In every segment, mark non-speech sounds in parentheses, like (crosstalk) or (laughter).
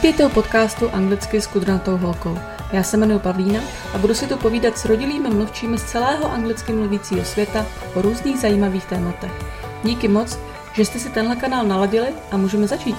Vítejte u podcastu Anglicky s kudrnatou holkou. Já se jmenuji Pavlína a budu si tu povídat s rodilými mluvčími z celého anglicky mluvícího světa o různých zajímavých tématech. Díky moc, že jste si tenhle kanál naladili a můžeme začít.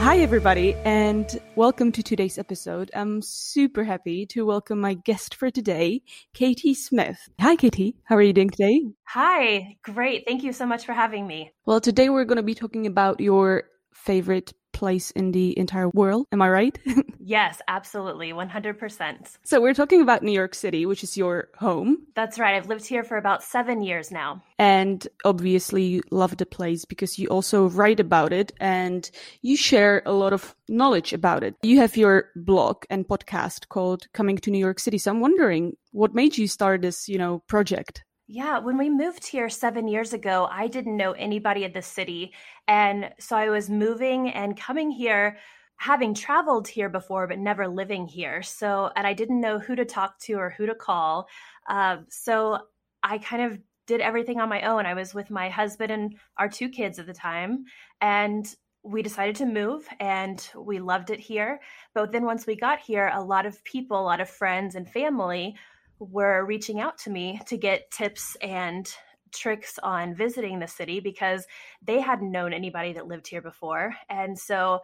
Hi, everybody, and welcome to today's episode. I'm super happy to welcome my guest for today, Katie Smith. Hi, Katie. How are you doing today? Hi, great. Thank you so much for having me. Well, today we're going to be talking about your favorite place in the entire world. Am I right? (laughs) yes, absolutely. 100%. So, we're talking about New York City, which is your home. That's right. I've lived here for about seven years now. And obviously, you love the place because you also write about it and you share a lot of knowledge about it. You have your blog and podcast called Coming to New York City. So, I'm wondering what made you start this, you know, project? Yeah, when we moved here seven years ago, I didn't know anybody in the city. And so I was moving and coming here, having traveled here before, but never living here. So, and I didn't know who to talk to or who to call. Uh, so I kind of did everything on my own. I was with my husband and our two kids at the time. And we decided to move and we loved it here. But then once we got here, a lot of people, a lot of friends and family were reaching out to me to get tips and tricks on visiting the city because they hadn't known anybody that lived here before. And so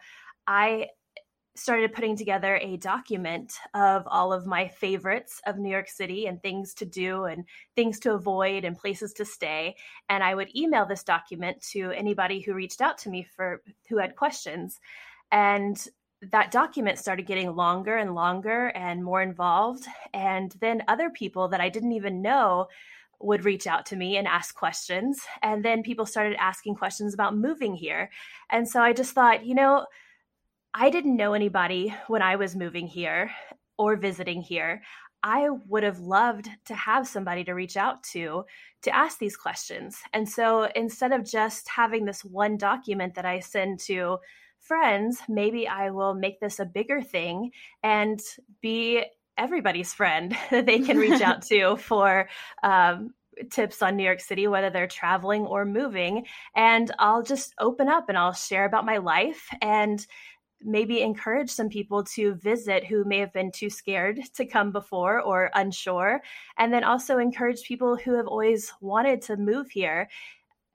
I started putting together a document of all of my favorites of New York City and things to do and things to avoid and places to stay. And I would email this document to anybody who reached out to me for who had questions. And that document started getting longer and longer and more involved. And then other people that I didn't even know would reach out to me and ask questions. And then people started asking questions about moving here. And so I just thought, you know, I didn't know anybody when I was moving here or visiting here. I would have loved to have somebody to reach out to to ask these questions. And so instead of just having this one document that I send to friends, maybe I will make this a bigger thing and be everybody's friend (laughs) that they can reach out (laughs) to for um, tips on New York City, whether they're traveling or moving. And I'll just open up and I'll share about my life and maybe encourage some people to visit who may have been too scared to come before or unsure. And then also encourage people who have always wanted to move here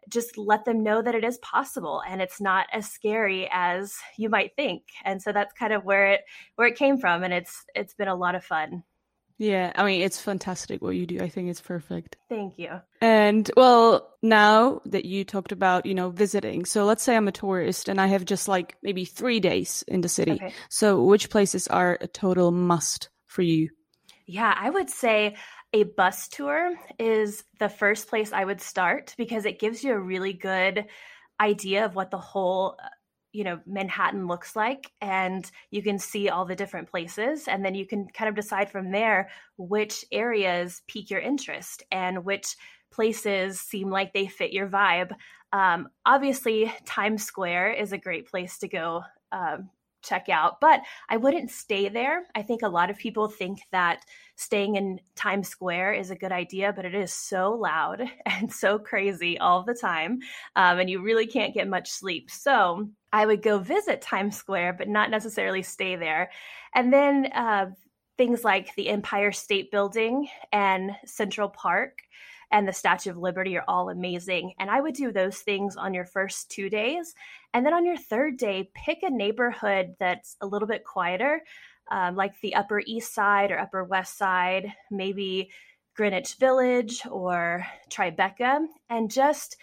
just let them know that it is possible and it's not as scary as you might think. And so that's kind of where it where it came from and it's it's been a lot of fun. Yeah i mean it's fantastic what you do. I think it's perfect. Thank you. And well now that you talked about you know visiting so let's say i'm a tourist and i have just like maybe three days in the city. Okay. so which places are a total must for you? Yeah i would say a bus tour is the first place I would start because it gives you a really good idea of what the whole uh, you know Manhattan looks like. And you can see all the different places. And then you can kind of decide from there which areas pique your interest and which places seem like they fit your vibe. Um, obviously times square is a great place to go um, check out, but I wouldn't stay there. I think a lot of people think that staying in Times Square is a good idea, but it is so loud (laughs) and so crazy all the time, um, and you really can't get much sleep. So I would go visit Times Square, but not necessarily stay there. And then uh, things like the Empire State Building and Central Park and the Statue of Liberty are all amazing. And I would do those things on your first two days. And then on your third day, pick a neighborhood that's a little bit quieter, um, like the Upper East Side or Upper West Side, maybe Greenwich Village or Tribeca, and just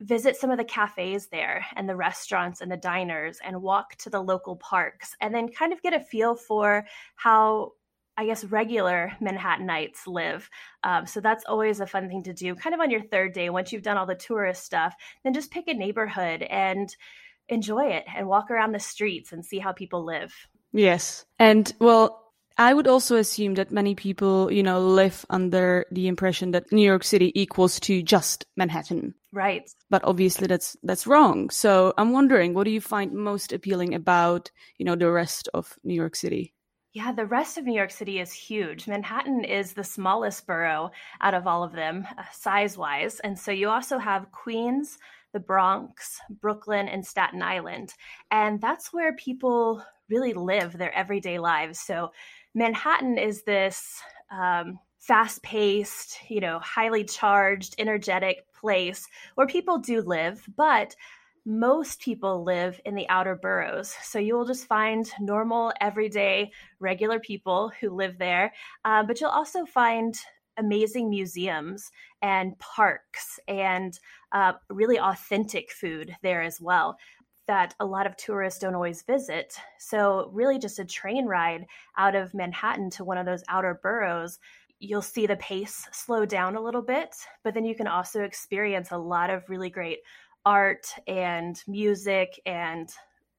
visit some of the cafes there and the restaurants and the diners and walk to the local parks and then kind of get a feel for how I guess, regular Manhattanites live. Um, so that's always a fun thing to do. Kind of on your third day, once you've done all the tourist stuff, then just pick a neighborhood and enjoy it and walk around the streets and see how people live. Yes. And well, I would also assume that many people, you know, live under the impression that New York City equals to just Manhattan. Right. But obviously that's that's wrong. So I'm wondering, what do you find most appealing about, you know, the rest of New York City? Yeah, the rest of New York City is huge. Manhattan is the smallest borough out of all of them, uh, size wise. And so you also have Queens, the Bronx, Brooklyn, and Staten Island. And that's where people really live their everyday lives. So Manhattan is this um, fast paced, you know, highly charged, energetic place where people do live, but most people live in the outer boroughs. So you will just find normal, everyday, regular people who live there. Uh, but you'll also find amazing museums and parks and uh, really authentic food there as well that a lot of tourists don't always visit. So, really, just a train ride out of Manhattan to one of those outer boroughs you'll see the pace slow down a little bit, but then you can also experience a lot of really great art and music and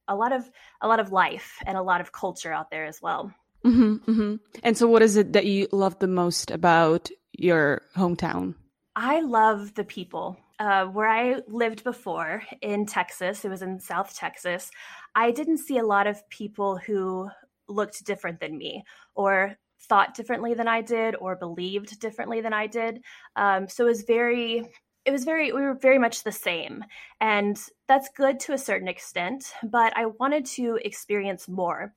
a lot of a lot of life and a lot of culture out there as well. Mm-hmm, mm-hmm. And so, what is it that you love the most about your hometown? I love the people. Uh, where I lived before in Texas, it was in South Texas. I didn't see a lot of people who looked different than me or thought differently than I did or believed differently than I did. Um, so it was very it was very we were very much the same and that's good to a certain extent but i wanted to experience more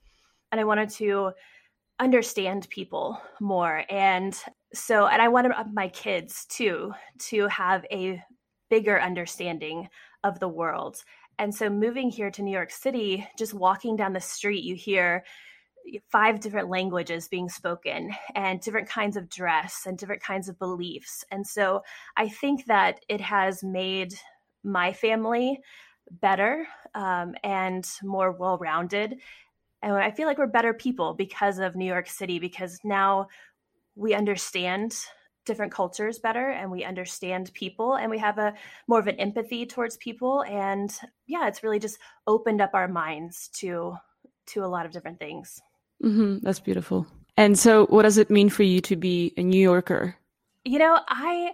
and i wanted to understand people more and so and i wanted my kids too to have a bigger understanding of the world and so moving here to new york city just walking down the street you hear five different languages being spoken and different kinds of dress and different kinds of beliefs. And so I think that it has made my family better um, and more well rounded. And I feel like we're better people because of New York City, because now we understand different cultures better and we understand people and we have a more of an empathy towards people and yeah it's really just opened up our minds to to a lot of different things Mm-hmm. That's beautiful. And so, what does it mean for you to be a New Yorker? You know, I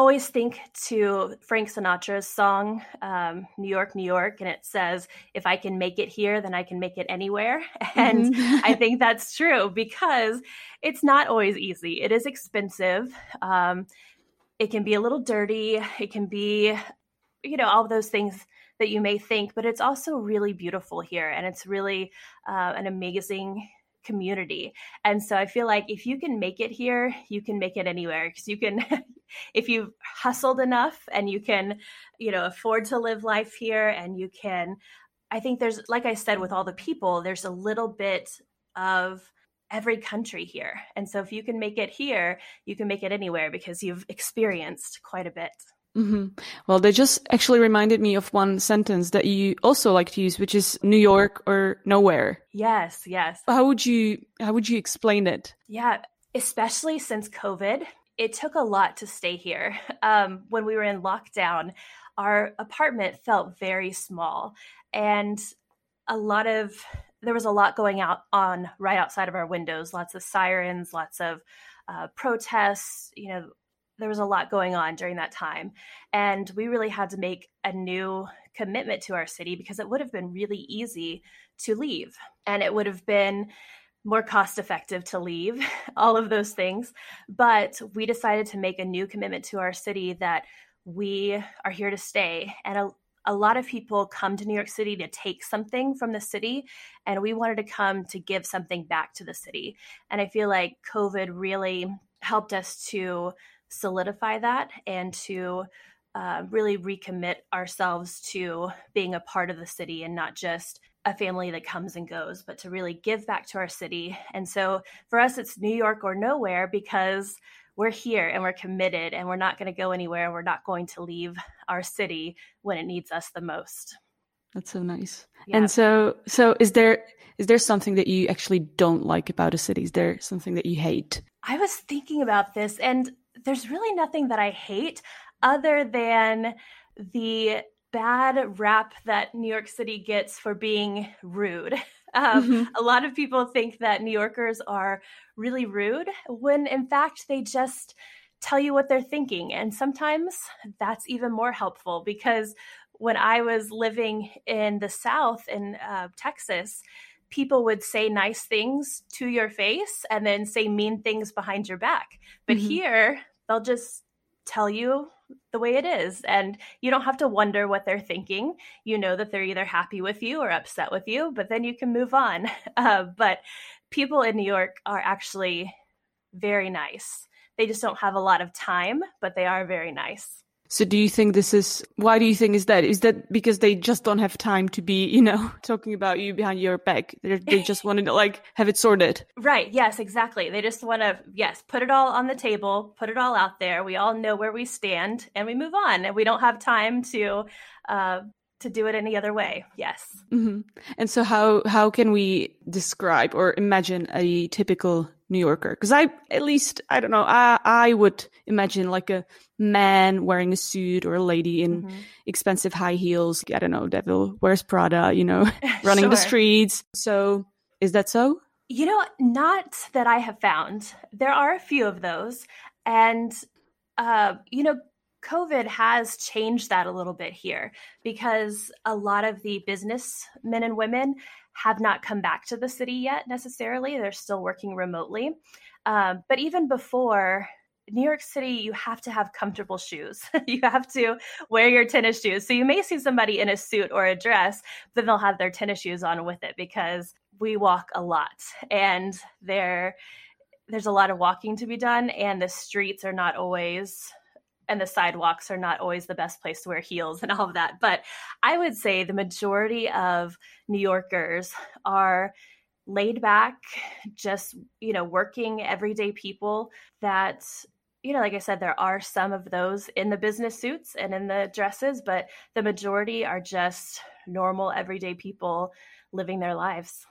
always think to Frank Sinatra's song, um, New York, New York, and it says, if I can make it here, then I can make it anywhere. (laughs) And mm-hmm. (laughs) I think that's true because it's not always easy. It is expensive. Um, it can be a little dirty. It can be, you know, all those things that you may think, but it's also really beautiful here and it's really uh, an amazing community. And so I feel like if you can make it here, you can make it anywhere because you can, (laughs) if you've hustled enough and you can, you know, afford to live life here and you can, I think there's, like I said, with all the people, there's a little bit of, every country here. And so if you can make it here, you can make it anywhere because you've experienced quite a bit. Mm-hmm. Well, they just actually reminded me of one sentence that you also like to use, which is New York or nowhere. Yes, yes. How would you how would you explain it? Yeah, especially since COVID, it took a lot to stay here. (laughs) Um, when we were in lockdown, our apartment felt very small, and a lot of there was a lot going out on right outside of our windows. Lots of sirens, lots of uh, protests. You know, there was a lot going on during that time. And we really had to make a new commitment to our city because it would have been really easy to leave. And it would have been more cost effective to leave, (laughs) all of those things. But we decided to make a new commitment to our city that we are here to stay. And a, a lot of people come to New York City to take something from the city, and we wanted to come to give something back to the city. And I feel like COVID really helped us to solidify that and to uh, really recommit ourselves to being a part of the city and not just a family that comes and goes, but to really give back to our city. And so for us, it's New York or nowhere because we're here and we're committed and we're not going to go anywhere. We're not going to leave our city when it needs us the most. That's so nice. Yeah. And so, so is there is there something that you actually don't like about a city? Is there something that you hate? I was thinking about this, and there's really nothing that I hate other than the bad rap that New York City gets for being rude. (laughs) Um, mm-hmm. A lot of people think that New Yorkers are really rude when in fact they just tell you what they're thinking. And sometimes that's even more helpful because when I was living in the South in uh, Texas, people would say nice things to your face and then say mean things behind your back. But mm-hmm. here, they'll just tell you the way it is. And you don't have to wonder what they're thinking. You know that they're either happy with you or upset with you, but then you can move on. (laughs) Uh, but people in New York are actually very nice. They just don't have a lot of time, but they are very nice. So do you think this is why do you think is that? Is that because they just don't have time to be, you know, (laughs) talking about you behind your back? They're, they (laughs) just want to like have it sorted. Right. Yes, exactly. They just want to yes, put it all on the table, put it all out there. We all know where we stand and we move on and we don't have time to uh to do it any other way. Yes. Mm-hmm. And so how how can we describe or imagine a typical New Yorker? Because I, at least, I don't know, I, I would imagine like a man wearing a suit or a lady in mm-hmm. expensive high heels. I don't know, devil wears Prada, you know, (laughs) (laughs) running sure. the streets. So is that so? You know, not that I have found. There are a few of those. And, uh, you know, COVID has changed that a little bit here because a lot of the business men and women have not come back to the city yet necessarily. They're still working remotely. Um, but even before New York City, you have to have comfortable shoes. (laughs) you have to wear your tennis shoes. So you may see somebody in a suit or a dress, but they'll have their tennis shoes on with it because we walk a lot and there there's a lot of walking to be done and the streets are not always and the sidewalks are not always the best place to wear heels and all of that. But I would say the majority of New Yorkers are laid back, just, you know, working everyday people that you know, like I said, there are some of those in the business suits and in the dresses, but the majority are just normal, everyday people living their lives.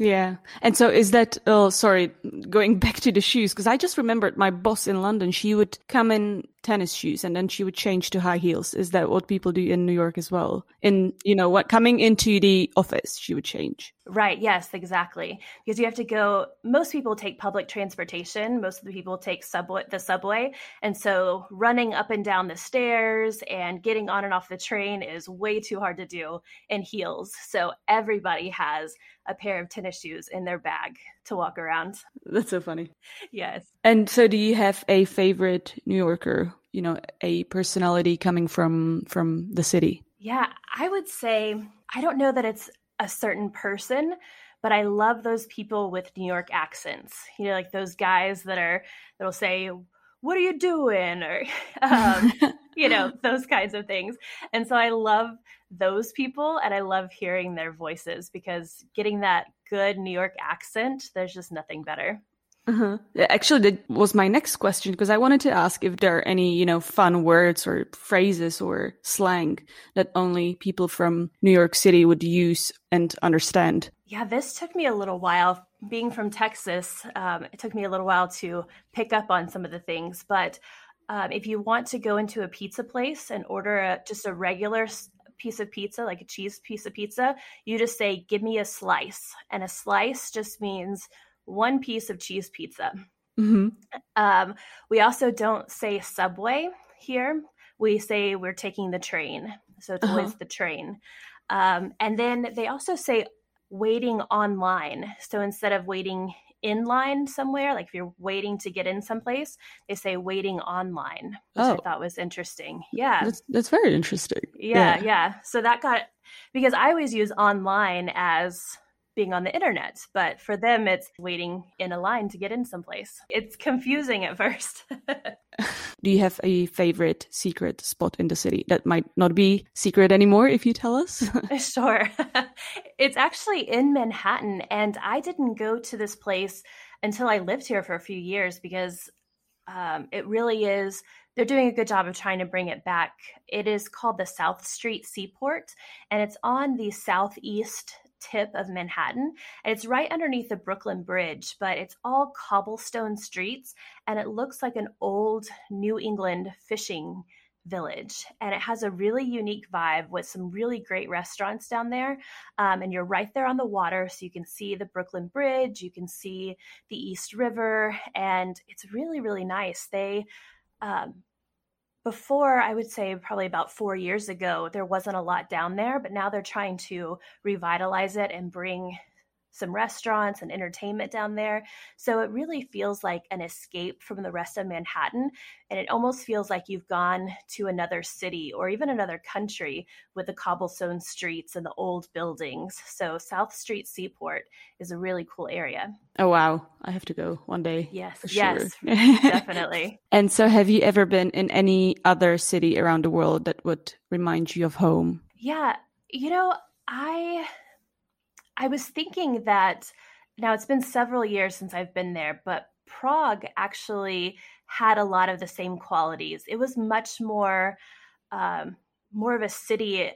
Yeah. And so is that, oh, sorry, going (laughs) back to the shoes, because I just remembered my boss in London, she would come in tennis shoes and then she would change to high heels. Is that what people do in New York as well? In, you know, what coming into the office, she would change. Right. Yes, exactly. Because you have to go, most people take public transportation. Most of the people take subway, the subway. And so running up and down the stairs and getting on and off the train is way too hard to do in heels. So everybody has a pair of tennis shoes in their bag to walk around. That's so funny. Yes. And so do you have a favorite New Yorker, you know, a personality coming from from the city? Yeah, I would say I don't know that it's a certain person, but I love those people with New York accents. You know, like those guys that are that'll say, "What are you doing?" or (laughs) um, (laughs) you know, those kinds of things. And so I love those people and I love hearing their voices because getting that good New York accent, there's just nothing better. Uh-huh. Actually, that was my next question because I wanted to ask if there are any, you know, fun words or phrases or slang that only people from New York City would use and understand. Yeah, this took me a little while. Being from Texas, um, it took me a little while to pick up on some of the things. But um, if you want to go into a pizza place and order a, just a regular piece of pizza, like a cheese piece of pizza, you just say, Give me a slice. And a slice just means one piece of cheese pizza. Mm-hmm. Um, we also don't say subway here. We say we're taking the train. So it's uh-huh. always the train. Um, and then they also say waiting online. So instead of waiting in line somewhere, like if you're waiting to get in someplace, they say waiting online, which oh. I thought was interesting. Yeah. That's, that's very interesting. Yeah, yeah, yeah. So that got, because I always use online as being on the internet, but for them, it's waiting in a line to get in someplace. It's confusing at (laughs) first. Do you have a favorite secret spot in the city that might not be secret anymore if you tell us? (laughs) (laughs) sure. it's actually in Manhattan, and I didn't go to this place until I lived here for a few years because um, it really is they're doing a good job of trying to bring it back. It is called the South Street Seaport, and it's on the southeast tip of Manhattan. And it's right underneath the Brooklyn Bridge, but it's all cobblestone streets and it looks like an old New England fishing village and it has a really unique vibe with some really great restaurants down there um, and you're right there on the water so you can see the brooklyn bridge you can see the east river and it's really really nice they um, before i would say probably about four years ago there wasn't a lot down there but now they're trying to revitalize it and bring some restaurants and entertainment down there. So it really feels like an escape from the rest of Manhattan. And it almost feels like you've gone to another city or even another country with the cobblestone streets and the old buildings. So South Street Seaport is a really cool area. Oh, wow. I have to go one day. Yes. Yes, sure. definitely. (laughs) And so have you ever been in any other city around the world that would remind you of home? Yeah. You know, I I was thinking that now it's been several years since I've been there, but Prague actually had a lot of the same qualities. It was much more um, more of a city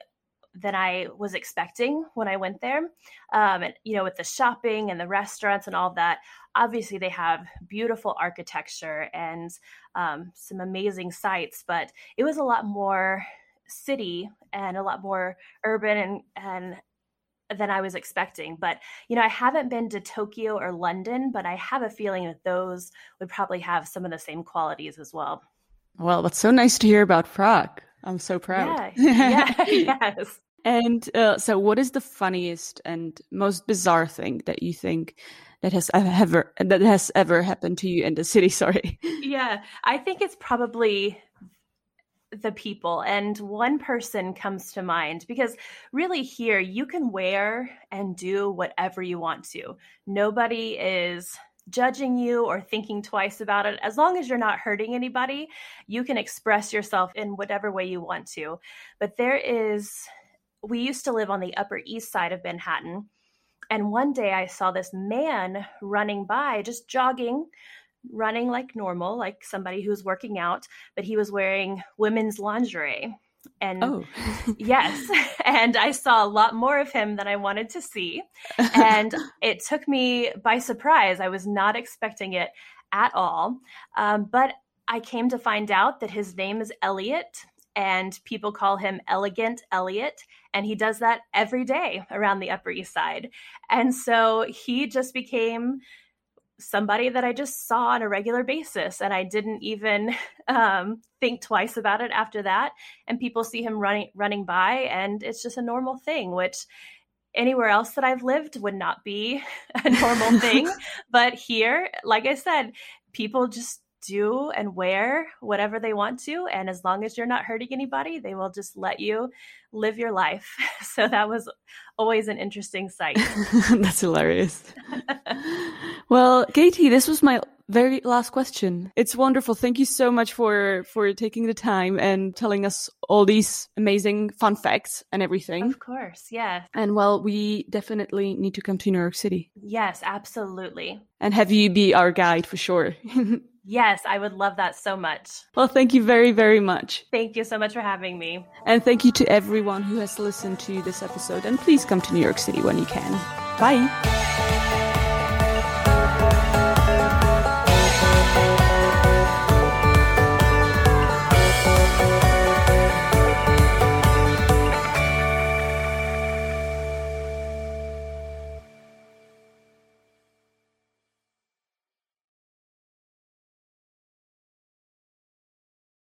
than I was expecting when I went there. Um, and you know, with the shopping and the restaurants and all that, obviously they have beautiful architecture and um, some amazing sights, but it was a lot more city and a lot more urban and and than I was expecting. But, you know, I haven't been to Tokyo or London, but I have a feeling that those would probably have some of the same qualities as well. Well, that's so nice to hear about Prague. I'm so proud. Yeah. yeah (laughs) yes. And uh, so, what is the funniest and most bizarre thing that you think that has ever that has ever happened to you in the city? (laughs) Sorry. Yeah, I think it's probably the people and one person comes to mind because really here you can wear and do whatever you want to. Nobody is judging you or thinking twice about it. As long as you're not hurting anybody you can express yourself in whatever way you want to. But there is we used to live on the upper east side of manhattan and one day i saw this man running by just jogging running like normal, like somebody who's working out, but he was wearing women's lingerie. And oh. (laughs) yes, (laughs) and I saw a lot more of him than I wanted to see. (laughs) And it took me by surprise. I was not expecting it at all. Um, but I came to find out that his name is Elliot, and people call him Elegant Elliot. And he does that every day around the Upper East Side. And so he just became somebody that I just saw on a regular basis. And I didn't even (laughs) um, think twice about it after that. And people see him running running by, and it's just a normal thing, which anywhere else that I've lived would not be (laughs) a normal (laughs) thing. but here, like I said, people just do and wear whatever they want to. And as long as you're not hurting anybody, they will just let you live your life. (laughs) So that was always an interesting sight. (laughs) That's hilarious. well, Katie, this was my very last question. It's wonderful. Thank you so much for for taking the time and telling us all these amazing fun facts and everything. Of course, yeah. And well, we definitely need to come to New York City. Yes, absolutely. And have you be our guide for sure. (laughs) Yes, I would love that so much. Well, thank you very, very much. Thank you so much for having me. And thank you to everyone who has listened to this episode. And please come to New York City when you can. Bye.